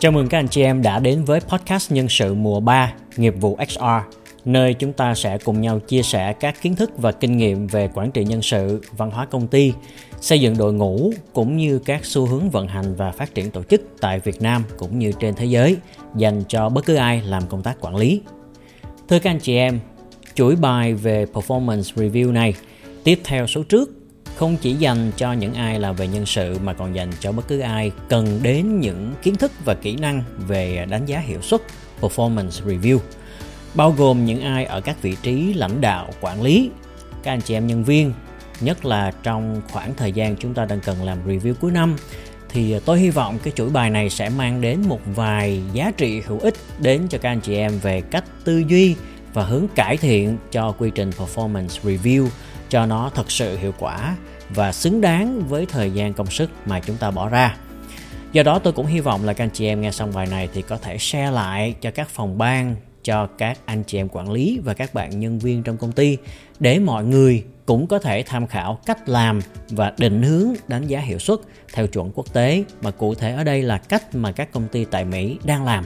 Chào mừng các anh chị em đã đến với podcast nhân sự mùa 3 nghiệp vụ XR, nơi chúng ta sẽ cùng nhau chia sẻ các kiến thức và kinh nghiệm về quản trị nhân sự, văn hóa công ty, xây dựng đội ngũ cũng như các xu hướng vận hành và phát triển tổ chức tại Việt Nam cũng như trên thế giới dành cho bất cứ ai làm công tác quản lý. Thưa các anh chị em, chuỗi bài về performance review này tiếp theo số trước không chỉ dành cho những ai là về nhân sự, mà còn dành cho bất cứ ai cần đến những kiến thức và kỹ năng về đánh giá hiệu suất, performance review, bao gồm những ai ở các vị trí lãnh đạo, quản lý. Các anh chị em nhân viên, nhất là trong khoảng thời gian chúng ta đang cần làm review cuối năm, thì tôi hy vọng cái chuỗi bài này sẽ mang đến một vài giá trị hữu ích đến cho các anh chị em về cách tư duy và hướng cải thiện cho quy trình performance review cho nó thật sự hiệu quả và xứng đáng với thời gian công sức mà chúng ta bỏ ra. Do đó tôi cũng hy vọng là các anh chị em nghe xong bài này thì có thể share lại cho các phòng ban, cho các anh chị em quản lý và các bạn nhân viên trong công ty để mọi người cũng có thể tham khảo cách làm và định hướng đánh giá hiệu suất theo chuẩn quốc tế mà cụ thể ở đây là cách mà các công ty tại Mỹ đang làm.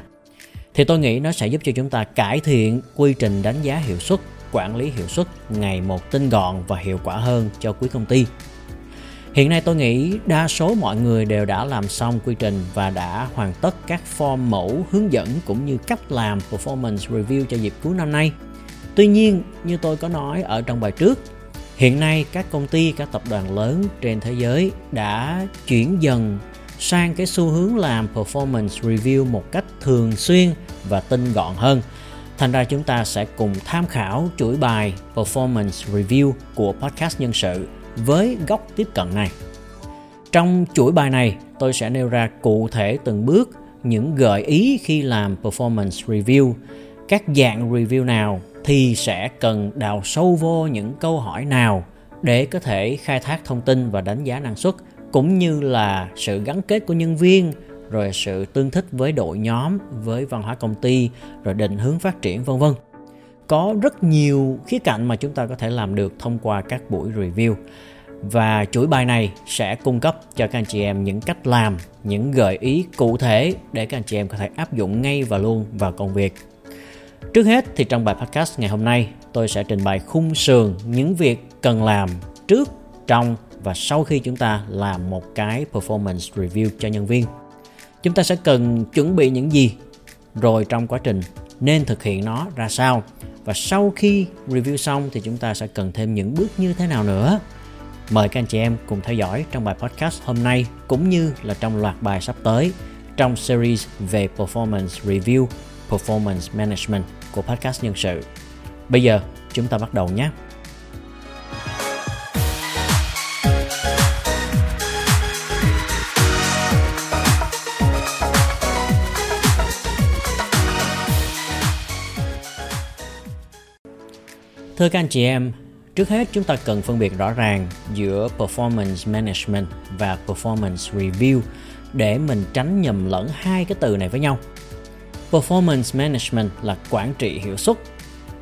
Thì tôi nghĩ nó sẽ giúp cho chúng ta cải thiện quy trình đánh giá hiệu suất quản lý hiệu suất ngày một tinh gọn và hiệu quả hơn cho quý công ty. Hiện nay tôi nghĩ đa số mọi người đều đã làm xong quy trình và đã hoàn tất các form mẫu hướng dẫn cũng như cách làm performance review cho dịp cuối năm nay. Tuy nhiên, như tôi có nói ở trong bài trước, hiện nay các công ty, các tập đoàn lớn trên thế giới đã chuyển dần sang cái xu hướng làm performance review một cách thường xuyên và tinh gọn hơn – Thành ra chúng ta sẽ cùng tham khảo chuỗi bài Performance Review của podcast nhân sự với góc tiếp cận này. Trong chuỗi bài này, tôi sẽ nêu ra cụ thể từng bước những gợi ý khi làm performance review, các dạng review nào thì sẽ cần đào sâu vô những câu hỏi nào để có thể khai thác thông tin và đánh giá năng suất cũng như là sự gắn kết của nhân viên rồi sự tương thích với đội nhóm, với văn hóa công ty, rồi định hướng phát triển, vân vân. Có rất nhiều khía cạnh mà chúng ta có thể làm được thông qua các buổi review. Và chuỗi bài này sẽ cung cấp cho các anh chị em những cách làm, những gợi ý cụ thể để các anh chị em có thể áp dụng ngay và luôn vào công việc. Trước hết thì trong bài podcast ngày hôm nay, tôi sẽ trình bày khung sườn những việc cần làm trước, trong và sau khi chúng ta làm một cái performance review cho nhân viên chúng ta sẽ cần chuẩn bị những gì? Rồi trong quá trình nên thực hiện nó ra sao? Và sau khi review xong thì chúng ta sẽ cần thêm những bước như thế nào nữa? Mời các anh chị em cùng theo dõi trong bài podcast hôm nay, cũng như là trong loạt bài sắp tới trong series về performance review, performance management của podcast nhân sự. Bây giờ chúng ta bắt đầu nhé. Thưa các anh chị em, trước hết chúng ta cần phân biệt rõ ràng giữa performance management và performance review để mình tránh nhầm lẫn hai cái từ này với nhau. Performance management là quản trị hiệu suất.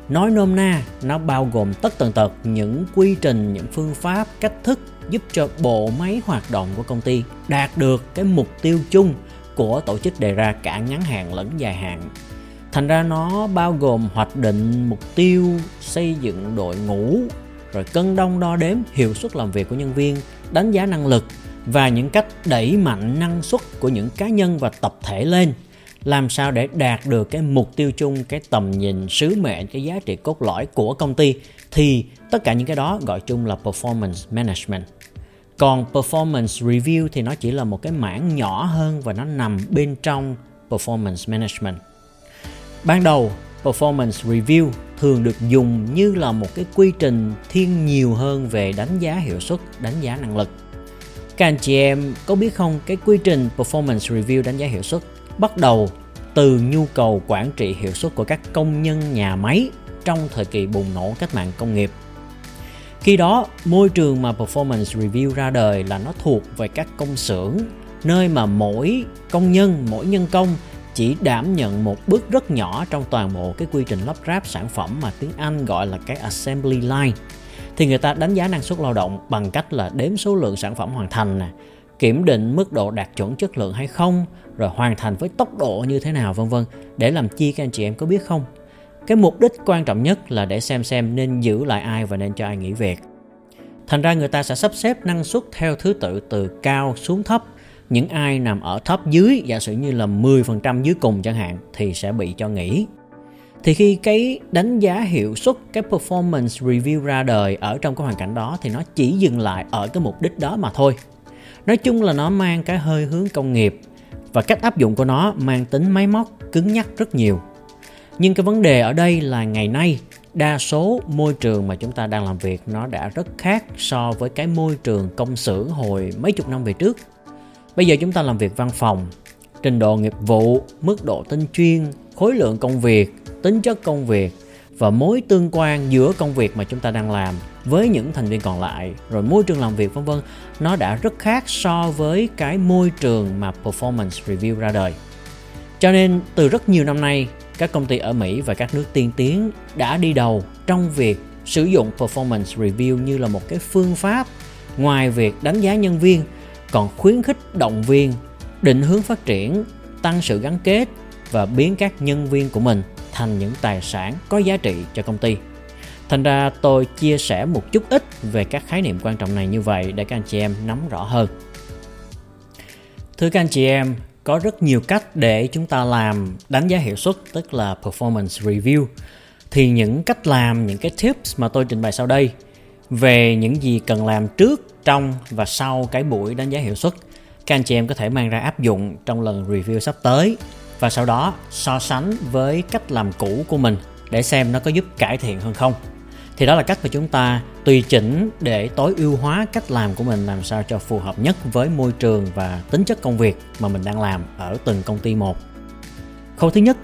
Nói nôm na, nó bao gồm tất tần tật những quy trình, những phương pháp, cách thức giúp cho bộ máy hoạt động của công ty đạt được cái mục tiêu chung của tổ chức đề ra cả ngắn hạn lẫn dài hạn thành ra nó bao gồm hoạch định, mục tiêu, xây dựng đội ngũ, rồi cân đong đo đếm hiệu suất làm việc của nhân viên, đánh giá năng lực và những cách đẩy mạnh năng suất của những cá nhân và tập thể lên. Làm sao để đạt được cái mục tiêu chung, cái tầm nhìn sứ mệnh, cái giá trị cốt lõi của công ty thì tất cả những cái đó gọi chung là performance management. Còn performance review thì nó chỉ là một cái mảng nhỏ hơn và nó nằm bên trong performance management. Ban đầu, performance review thường được dùng như là một cái quy trình thiên nhiều hơn về đánh giá hiệu suất, đánh giá năng lực. Các anh chị em có biết không, cái quy trình performance review đánh giá hiệu suất bắt đầu từ nhu cầu quản trị hiệu suất của các công nhân nhà máy trong thời kỳ bùng nổ cách mạng công nghiệp. Khi đó, môi trường mà performance review ra đời là nó thuộc về các công xưởng, nơi mà mỗi công nhân, mỗi nhân công chỉ đảm nhận một bước rất nhỏ trong toàn bộ cái quy trình lắp ráp sản phẩm mà tiếng Anh gọi là cái assembly line thì người ta đánh giá năng suất lao động bằng cách là đếm số lượng sản phẩm hoàn thành nè kiểm định mức độ đạt chuẩn chất lượng hay không, rồi hoàn thành với tốc độ như thế nào vân vân. Để làm chi các anh chị em có biết không? Cái mục đích quan trọng nhất là để xem xem nên giữ lại ai và nên cho ai nghỉ việc. Thành ra người ta sẽ sắp xếp năng suất theo thứ tự từ cao xuống thấp. Những ai nằm ở thấp dưới, giả sử như là 10% dưới cùng chẳng hạn, thì sẽ bị cho nghỉ. Thì khi cái đánh giá hiệu suất, cái performance review ra đời ở trong cái hoàn cảnh đó thì nó chỉ dừng lại ở cái mục đích đó mà thôi. Nói chung là nó mang cái hơi hướng công nghiệp và cách áp dụng của nó mang tính máy móc, cứng nhắc rất nhiều. Nhưng cái vấn đề ở đây là ngày nay đa số môi trường mà chúng ta đang làm việc nó đã rất khác so với cái môi trường công xưởng hồi mấy chục năm về trước. Bây giờ chúng ta làm việc văn phòng, trình độ nghiệp vụ, mức độ tinh chuyên, khối lượng công việc, tính chất công việc và mối tương quan giữa công việc mà chúng ta đang làm với những thành viên còn lại. Rồi môi trường làm việc vân vân nó đã rất khác so với cái môi trường mà performance review ra đời. Cho nên từ rất nhiều năm nay các công ty ở Mỹ và các nước tiên tiến đã đi đầu trong việc sử dụng performance review như là một cái phương pháp ngoài việc đánh giá nhân viên còn khuyến khích động viên, định hướng phát triển, tăng sự gắn kết và biến các nhân viên của mình thành những tài sản có giá trị cho công ty. Thành ra tôi chia sẻ một chút ít về các khái niệm quan trọng này như vậy để các anh chị em nắm rõ hơn. Thưa các anh chị em, có rất nhiều cách để chúng ta làm đánh giá hiệu suất, tức là performance review. Thì những cách làm, những cái tips mà tôi trình bày sau đây về những gì cần làm trước, trong và sau cái buổi đánh giá hiệu suất, các anh chị em có thể mang ra áp dụng trong lần review sắp tới. Và sau đó, so sánh với cách làm cũ của mình để xem nó có giúp cải thiện hơn không. Thì đó là cách mà chúng ta tùy chỉnh để tối ưu hóa cách làm của mình làm sao cho phù hợp nhất với môi trường và tính chất công việc mà mình đang làm ở từng công ty một. Khâu thứ nhất,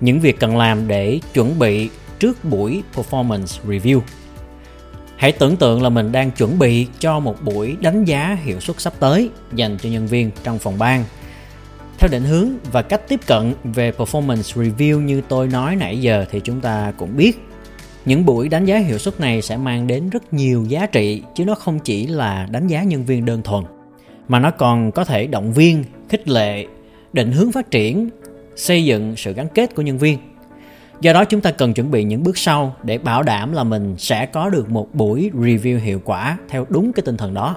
những việc cần làm để chuẩn bị trước buổi performance review hãy tưởng tượng là mình đang chuẩn bị cho một buổi đánh giá hiệu suất sắp tới dành cho nhân viên trong phòng ban. Theo định hướng và cách tiếp cận về performance review như tôi nói nãy giờ thì chúng ta cũng biết, những buổi đánh giá hiệu suất này sẽ mang đến rất nhiều giá trị, chứ nó không chỉ là đánh giá nhân viên đơn thuần, mà nó còn có thể động viên, khích lệ, định hướng phát triển, xây dựng sự gắn kết của nhân viên do đó chúng ta cần chuẩn bị những bước sau để bảo đảm là mình sẽ có được một buổi review hiệu quả theo đúng cái tinh thần đó.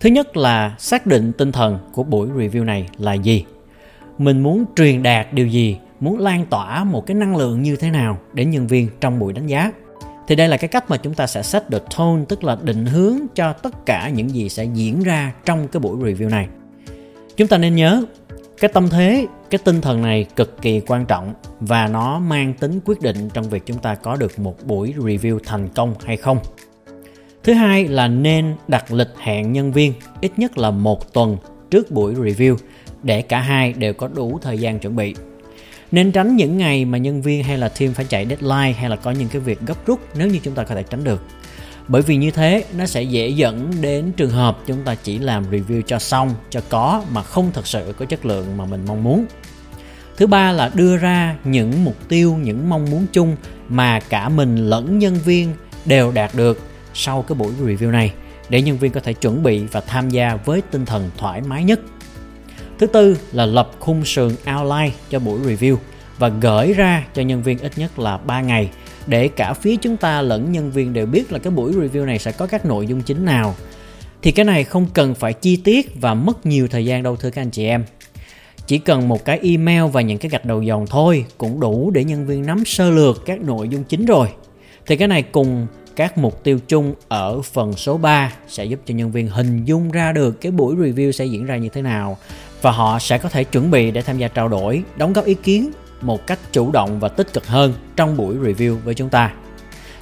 Thứ nhất là xác định tinh thần của buổi review này là gì. Mình muốn truyền đạt điều gì, muốn lan tỏa một cái năng lượng như thế nào đến nhân viên trong buổi đánh giá. Thì đây là cái cách mà chúng ta sẽ set the tone, tức là định hướng cho tất cả những gì sẽ diễn ra trong cái buổi review này. Chúng ta nên nhớ, cái tâm thế, cái tinh thần này cực kỳ quan trọng và nó mang tính quyết định trong việc chúng ta có được một buổi review thành công hay không. Thứ hai là nên đặt lịch hẹn nhân viên, ít nhất là một tuần trước buổi review để cả hai đều có đủ thời gian chuẩn bị. Nên tránh những ngày mà nhân viên hay là team phải chạy deadline hay là có những cái việc gấp rút nếu như chúng ta có thể tránh được. Bởi vì như thế, nó sẽ dễ dẫn đến trường hợp chúng ta chỉ làm review cho xong, cho có mà không thật sự có chất lượng mà mình mong muốn thứ ba là đưa ra những mục tiêu, những mong muốn chung mà cả mình lẫn nhân viên đều đạt được sau cái buổi review này, để nhân viên có thể chuẩn bị và tham gia với tinh thần thoải mái nhất Thứ tư là lập khung sườn outline cho buổi review và gửi ra cho nhân viên ít nhất là 3 ngày để cả phía chúng ta lẫn nhân viên đều biết là cái buổi review này sẽ có các nội dung chính nào. Thì cái này không cần phải chi tiết và mất nhiều thời gian đâu, thưa các anh chị em. Chỉ cần một cái email và những cái gạch đầu dòng thôi cũng đủ để nhân viên nắm sơ lược các nội dung chính rồi. Thì cái này cùng các mục tiêu chung ở phần số 3 sẽ giúp cho nhân viên hình dung ra được cái buổi review sẽ diễn ra như thế nào và họ sẽ có thể chuẩn bị để tham gia trao đổi, đóng góp ý kiến một cách chủ động và tích cực hơn trong buổi review với chúng ta.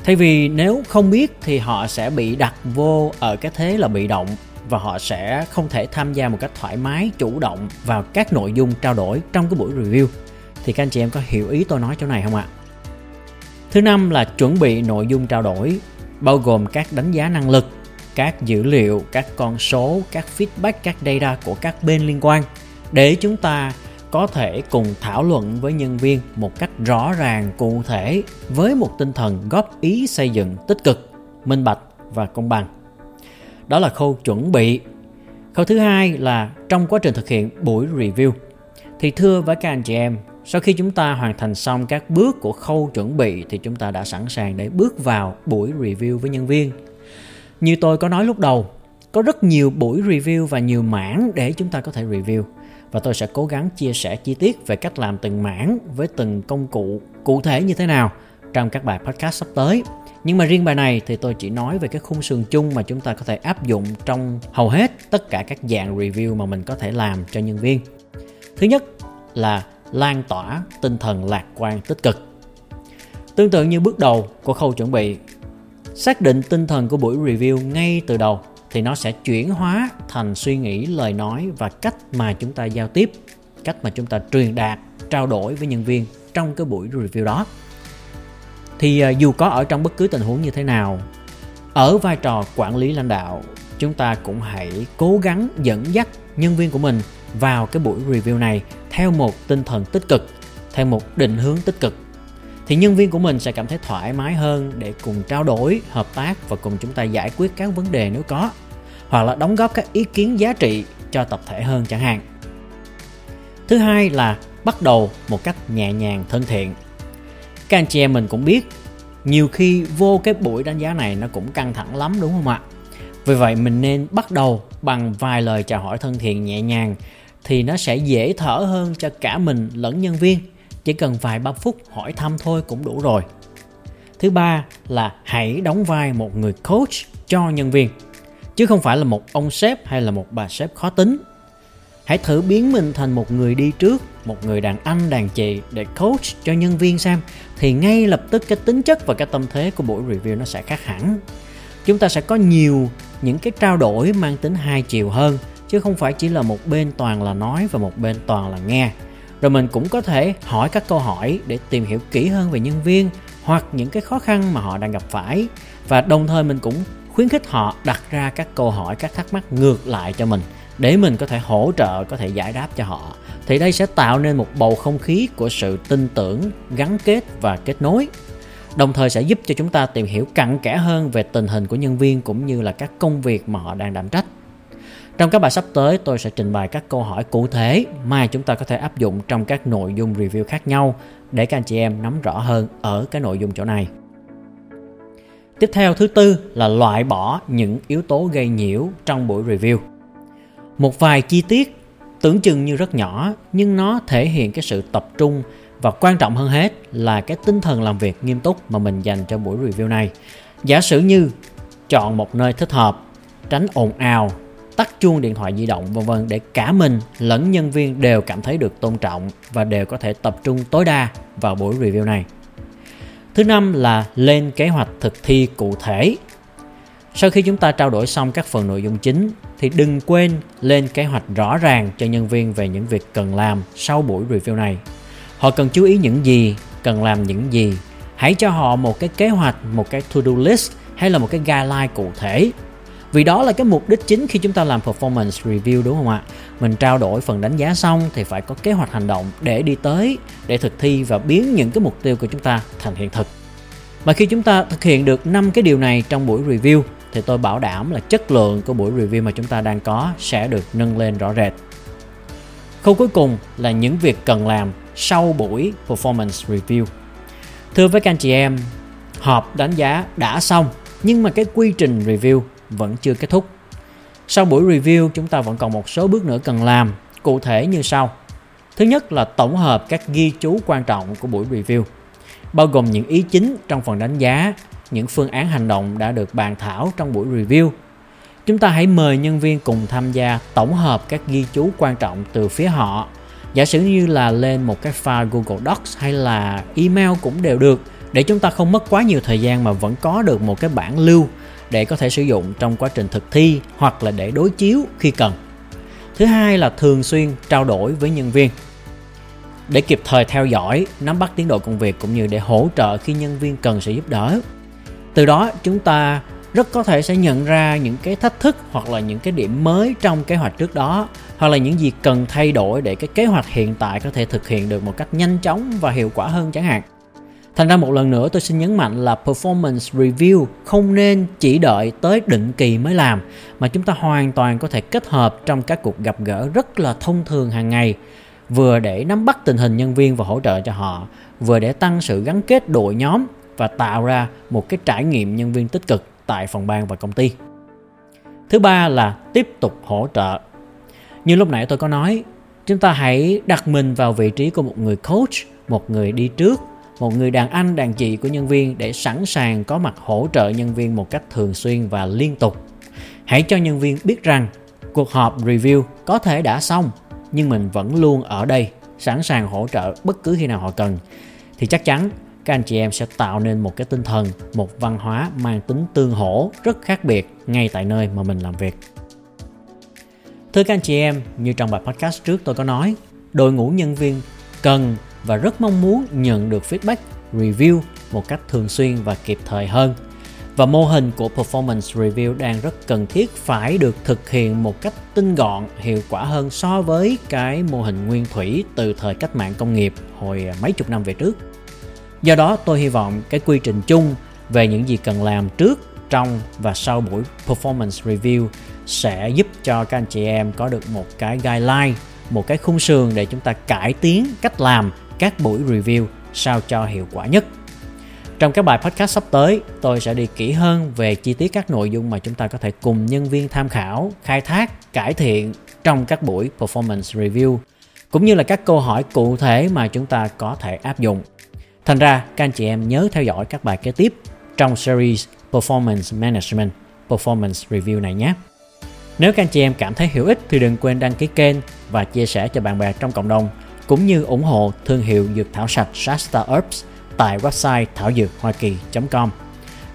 Thay vì nếu không biết thì họ sẽ bị đặt vô ở cái thế là bị động và họ sẽ không thể tham gia một cách thoải mái, chủ động vào các nội dung trao đổi trong cái buổi review. Thì các anh chị em có hiểu ý tôi nói chỗ này không ạ? Thứ năm là chuẩn bị nội dung trao đổi, bao gồm các đánh giá năng lực, các dữ liệu, các con số, các feedback, các data của các bên liên quan để chúng ta có thể cùng thảo luận với nhân viên một cách rõ ràng cụ thể với một tinh thần góp ý xây dựng tích cực minh bạch và công bằng đó là khâu chuẩn bị Khâu thứ hai là trong quá trình thực hiện buổi review thì thưa với các anh chị em, sau khi chúng ta hoàn thành xong các bước của khâu chuẩn bị thì chúng ta đã sẵn sàng để bước vào buổi review với nhân viên. Như tôi có nói lúc đầu, có rất nhiều buổi review và nhiều mảng để chúng ta có thể review và tôi sẽ cố gắng chia sẻ chi tiết về cách làm từng mảng với từng công cụ cụ thể như thế nào trong các bài podcast sắp tới. Nhưng mà riêng bài này thì tôi chỉ nói về cái khung sườn chung mà chúng ta có thể áp dụng trong hầu hết tất cả các dạng review mà mình có thể làm cho nhân viên. Thứ nhất là lan tỏa tinh thần lạc quan tích cực. Tương tự như bước đầu của khâu chuẩn bị, xác định tinh thần của buổi review ngay từ đầu thì nó sẽ chuyển hóa thành suy nghĩ, lời nói và cách mà chúng ta giao tiếp, cách mà chúng ta truyền đạt, trao đổi với nhân viên trong cái buổi review đó. Thì à, dù có ở trong bất cứ tình huống như thế nào, ở vai trò quản lý lãnh đạo, chúng ta cũng hãy cố gắng dẫn dắt nhân viên của mình vào cái buổi review này theo một tinh thần tích cực, theo một định hướng tích cực thì nhân viên của mình sẽ cảm thấy thoải mái hơn để cùng trao đổi, hợp tác và cùng chúng ta giải quyết các vấn đề nếu có hoặc là đóng góp các ý kiến giá trị cho tập thể hơn chẳng hạn. Thứ hai là bắt đầu một cách nhẹ nhàng thân thiện. Các anh chị em mình cũng biết, nhiều khi vô cái buổi đánh giá này nó cũng căng thẳng lắm, đúng không ạ? Vì vậy mình nên bắt đầu bằng vài lời chào hỏi thân thiện nhẹ nhàng thì nó sẽ dễ thở hơn cho cả mình lẫn nhân viên. Chỉ cần vài ba phút hỏi thăm thôi cũng đủ rồi. Thứ ba là hãy đóng vai một người coach cho nhân viên, chứ không phải là một ông sếp hay là một bà sếp khó tính hãy thử biến mình thành một người đi trước, một người đàn anh, đàn chị để coach cho nhân viên xem. Thì ngay lập tức cái tính chất và cái tâm thế của buổi review nó sẽ khác hẳn. Chúng ta sẽ có nhiều những cái trao đổi mang tính hai chiều hơn, chứ không phải chỉ là một bên toàn là nói và một bên toàn là nghe. Rồi mình cũng có thể hỏi các câu hỏi để tìm hiểu kỹ hơn về nhân viên hoặc những cái khó khăn mà họ đang gặp phải. Và đồng thời mình cũng khuyến khích họ đặt ra các câu hỏi, các thắc mắc ngược lại cho mình để mình có thể hỗ trợ, có thể giải đáp cho họ. Thì đây sẽ tạo nên một bầu không khí của sự tin tưởng, gắn kết và kết nối. Đồng thời sẽ giúp cho chúng ta tìm hiểu cặn kẽ hơn về tình hình của nhân viên cũng như là các công việc mà họ đang đảm trách. Trong các bài sắp tới, tôi sẽ trình bày các câu hỏi cụ thể mà chúng ta có thể áp dụng trong các nội dung review khác nhau để các anh chị em nắm rõ hơn ở cái nội dung chỗ này. Tiếp theo, thứ tư là loại bỏ những yếu tố gây nhiễu trong buổi review. Một vài chi tiết tưởng chừng như rất nhỏ nhưng nó thể hiện cái sự tập trung và quan trọng hơn hết là cái tinh thần làm việc nghiêm túc mà mình dành cho buổi review này. Giả sử như chọn một nơi thích hợp, tránh ồn ào, tắt chuông điện thoại di động vân vân để cả mình lẫn nhân viên đều cảm thấy được tôn trọng và đều có thể tập trung tối đa vào buổi review này. Thứ năm là lên kế hoạch thực thi cụ thể. Sau khi chúng ta trao đổi xong các phần nội dung chính thì đừng quên lên kế hoạch rõ ràng cho nhân viên về những việc cần làm sau buổi review này. Họ cần chú ý những gì, cần làm những gì. Hãy cho họ một cái kế hoạch, một cái to-do list hay là một cái guideline cụ thể vì đó là cái mục đích chính khi chúng ta làm performance review đúng không ạ mình trao đổi phần đánh giá xong thì phải có kế hoạch hành động để đi tới để thực thi và biến những cái mục tiêu của chúng ta thành hiện thực mà khi chúng ta thực hiện được năm cái điều này trong buổi review thì tôi bảo đảm là chất lượng của buổi review mà chúng ta đang có sẽ được nâng lên rõ rệt khâu cuối cùng là những việc cần làm sau buổi performance review thưa với các anh chị em họp đánh giá đã xong nhưng mà cái quy trình review vẫn chưa kết thúc. Sau buổi review, chúng ta vẫn còn một số bước nữa cần làm, cụ thể như sau. Thứ nhất là tổng hợp các ghi chú quan trọng của buổi review, bao gồm những ý chính trong phần đánh giá, những phương án hành động đã được bàn thảo trong buổi review. Chúng ta hãy mời nhân viên cùng tham gia tổng hợp các ghi chú quan trọng từ phía họ. Giả sử như là lên một cái file Google Docs hay là email cũng đều được để chúng ta không mất quá nhiều thời gian mà vẫn có được một cái bản lưu để có thể sử dụng trong quá trình thực thi hoặc là để đối chiếu khi cần. Thứ hai là thường xuyên trao đổi với nhân viên để kịp thời theo dõi, nắm bắt tiến độ công việc cũng như để hỗ trợ khi nhân viên cần sự giúp đỡ. Từ đó, chúng ta rất có thể sẽ nhận ra những cái thách thức hoặc là những cái điểm mới trong kế hoạch trước đó, hoặc là những gì cần thay đổi để cái kế hoạch hiện tại có thể thực hiện được một cách nhanh chóng và hiệu quả hơn chẳng hạn. Thành ra một lần nữa, tôi xin nhấn mạnh là performance review không nên chỉ đợi tới định kỳ mới làm, mà chúng ta hoàn toàn có thể kết hợp trong các cuộc gặp gỡ rất là thông thường hàng ngày, vừa để nắm bắt tình hình nhân viên và hỗ trợ cho họ, vừa để tăng sự gắn kết đội nhóm và tạo ra một cái trải nghiệm nhân viên tích cực tại phòng ban và công ty. Thứ ba là tiếp tục hỗ trợ. Như lúc nãy tôi có nói, chúng ta hãy đặt mình vào vị trí của một người coach, một người đi trước, một người đàn anh, đàn chị của nhân viên để sẵn sàng có mặt hỗ trợ nhân viên một cách thường xuyên và liên tục. Hãy cho nhân viên biết rằng cuộc họp review có thể đã xong, nhưng mình vẫn luôn ở đây, sẵn sàng hỗ trợ bất cứ khi nào họ cần. Thì chắc chắn các anh chị em sẽ tạo nên một cái tinh thần, một văn hóa mang tính tương hỗ rất khác biệt ngay tại nơi mà mình làm việc. Thưa các anh chị em, như trong bài podcast trước tôi có nói, đội ngũ nhân viên cần và rất mong muốn nhận được feedback, review một cách thường xuyên và kịp thời hơn. Và mô hình của performance review đang rất cần thiết phải được thực hiện một cách tinh gọn, hiệu quả hơn so với cái mô hình nguyên thủy từ thời cách mạng công nghiệp hồi mấy chục năm về trước do đó tôi hy vọng cái quy trình chung về những gì cần làm trước trong và sau buổi performance review sẽ giúp cho các anh chị em có được một cái guideline một cái khung sườn để chúng ta cải tiến cách làm các buổi review sao cho hiệu quả nhất trong các bài podcast sắp tới, tôi sẽ đi kỹ hơn về chi tiết các nội dung mà chúng ta có thể cùng nhân viên tham khảo, khai thác, cải thiện trong các buổi performance review, cũng như là các câu hỏi cụ thể mà chúng ta có thể áp dụng. Thành ra, các anh chị em nhớ theo dõi các bài kế tiếp trong series Performance Management, Performance Review này nhé. Nếu các anh chị em cảm thấy hữu ích thì đừng quên đăng ký kênh và chia sẻ cho bạn bè trong cộng đồng, cũng như ủng hộ thương hiệu dược thảo sạch Shasta Herbs tại website thảo dược hoa kỳ.com.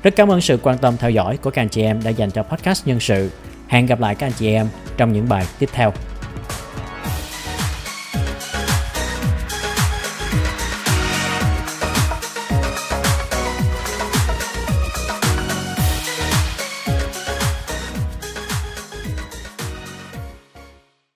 Rất cảm ơn sự quan tâm theo dõi của các anh chị em đã dành cho podcast nhân sự. Hẹn gặp lại các anh chị em trong những bài tiếp theo.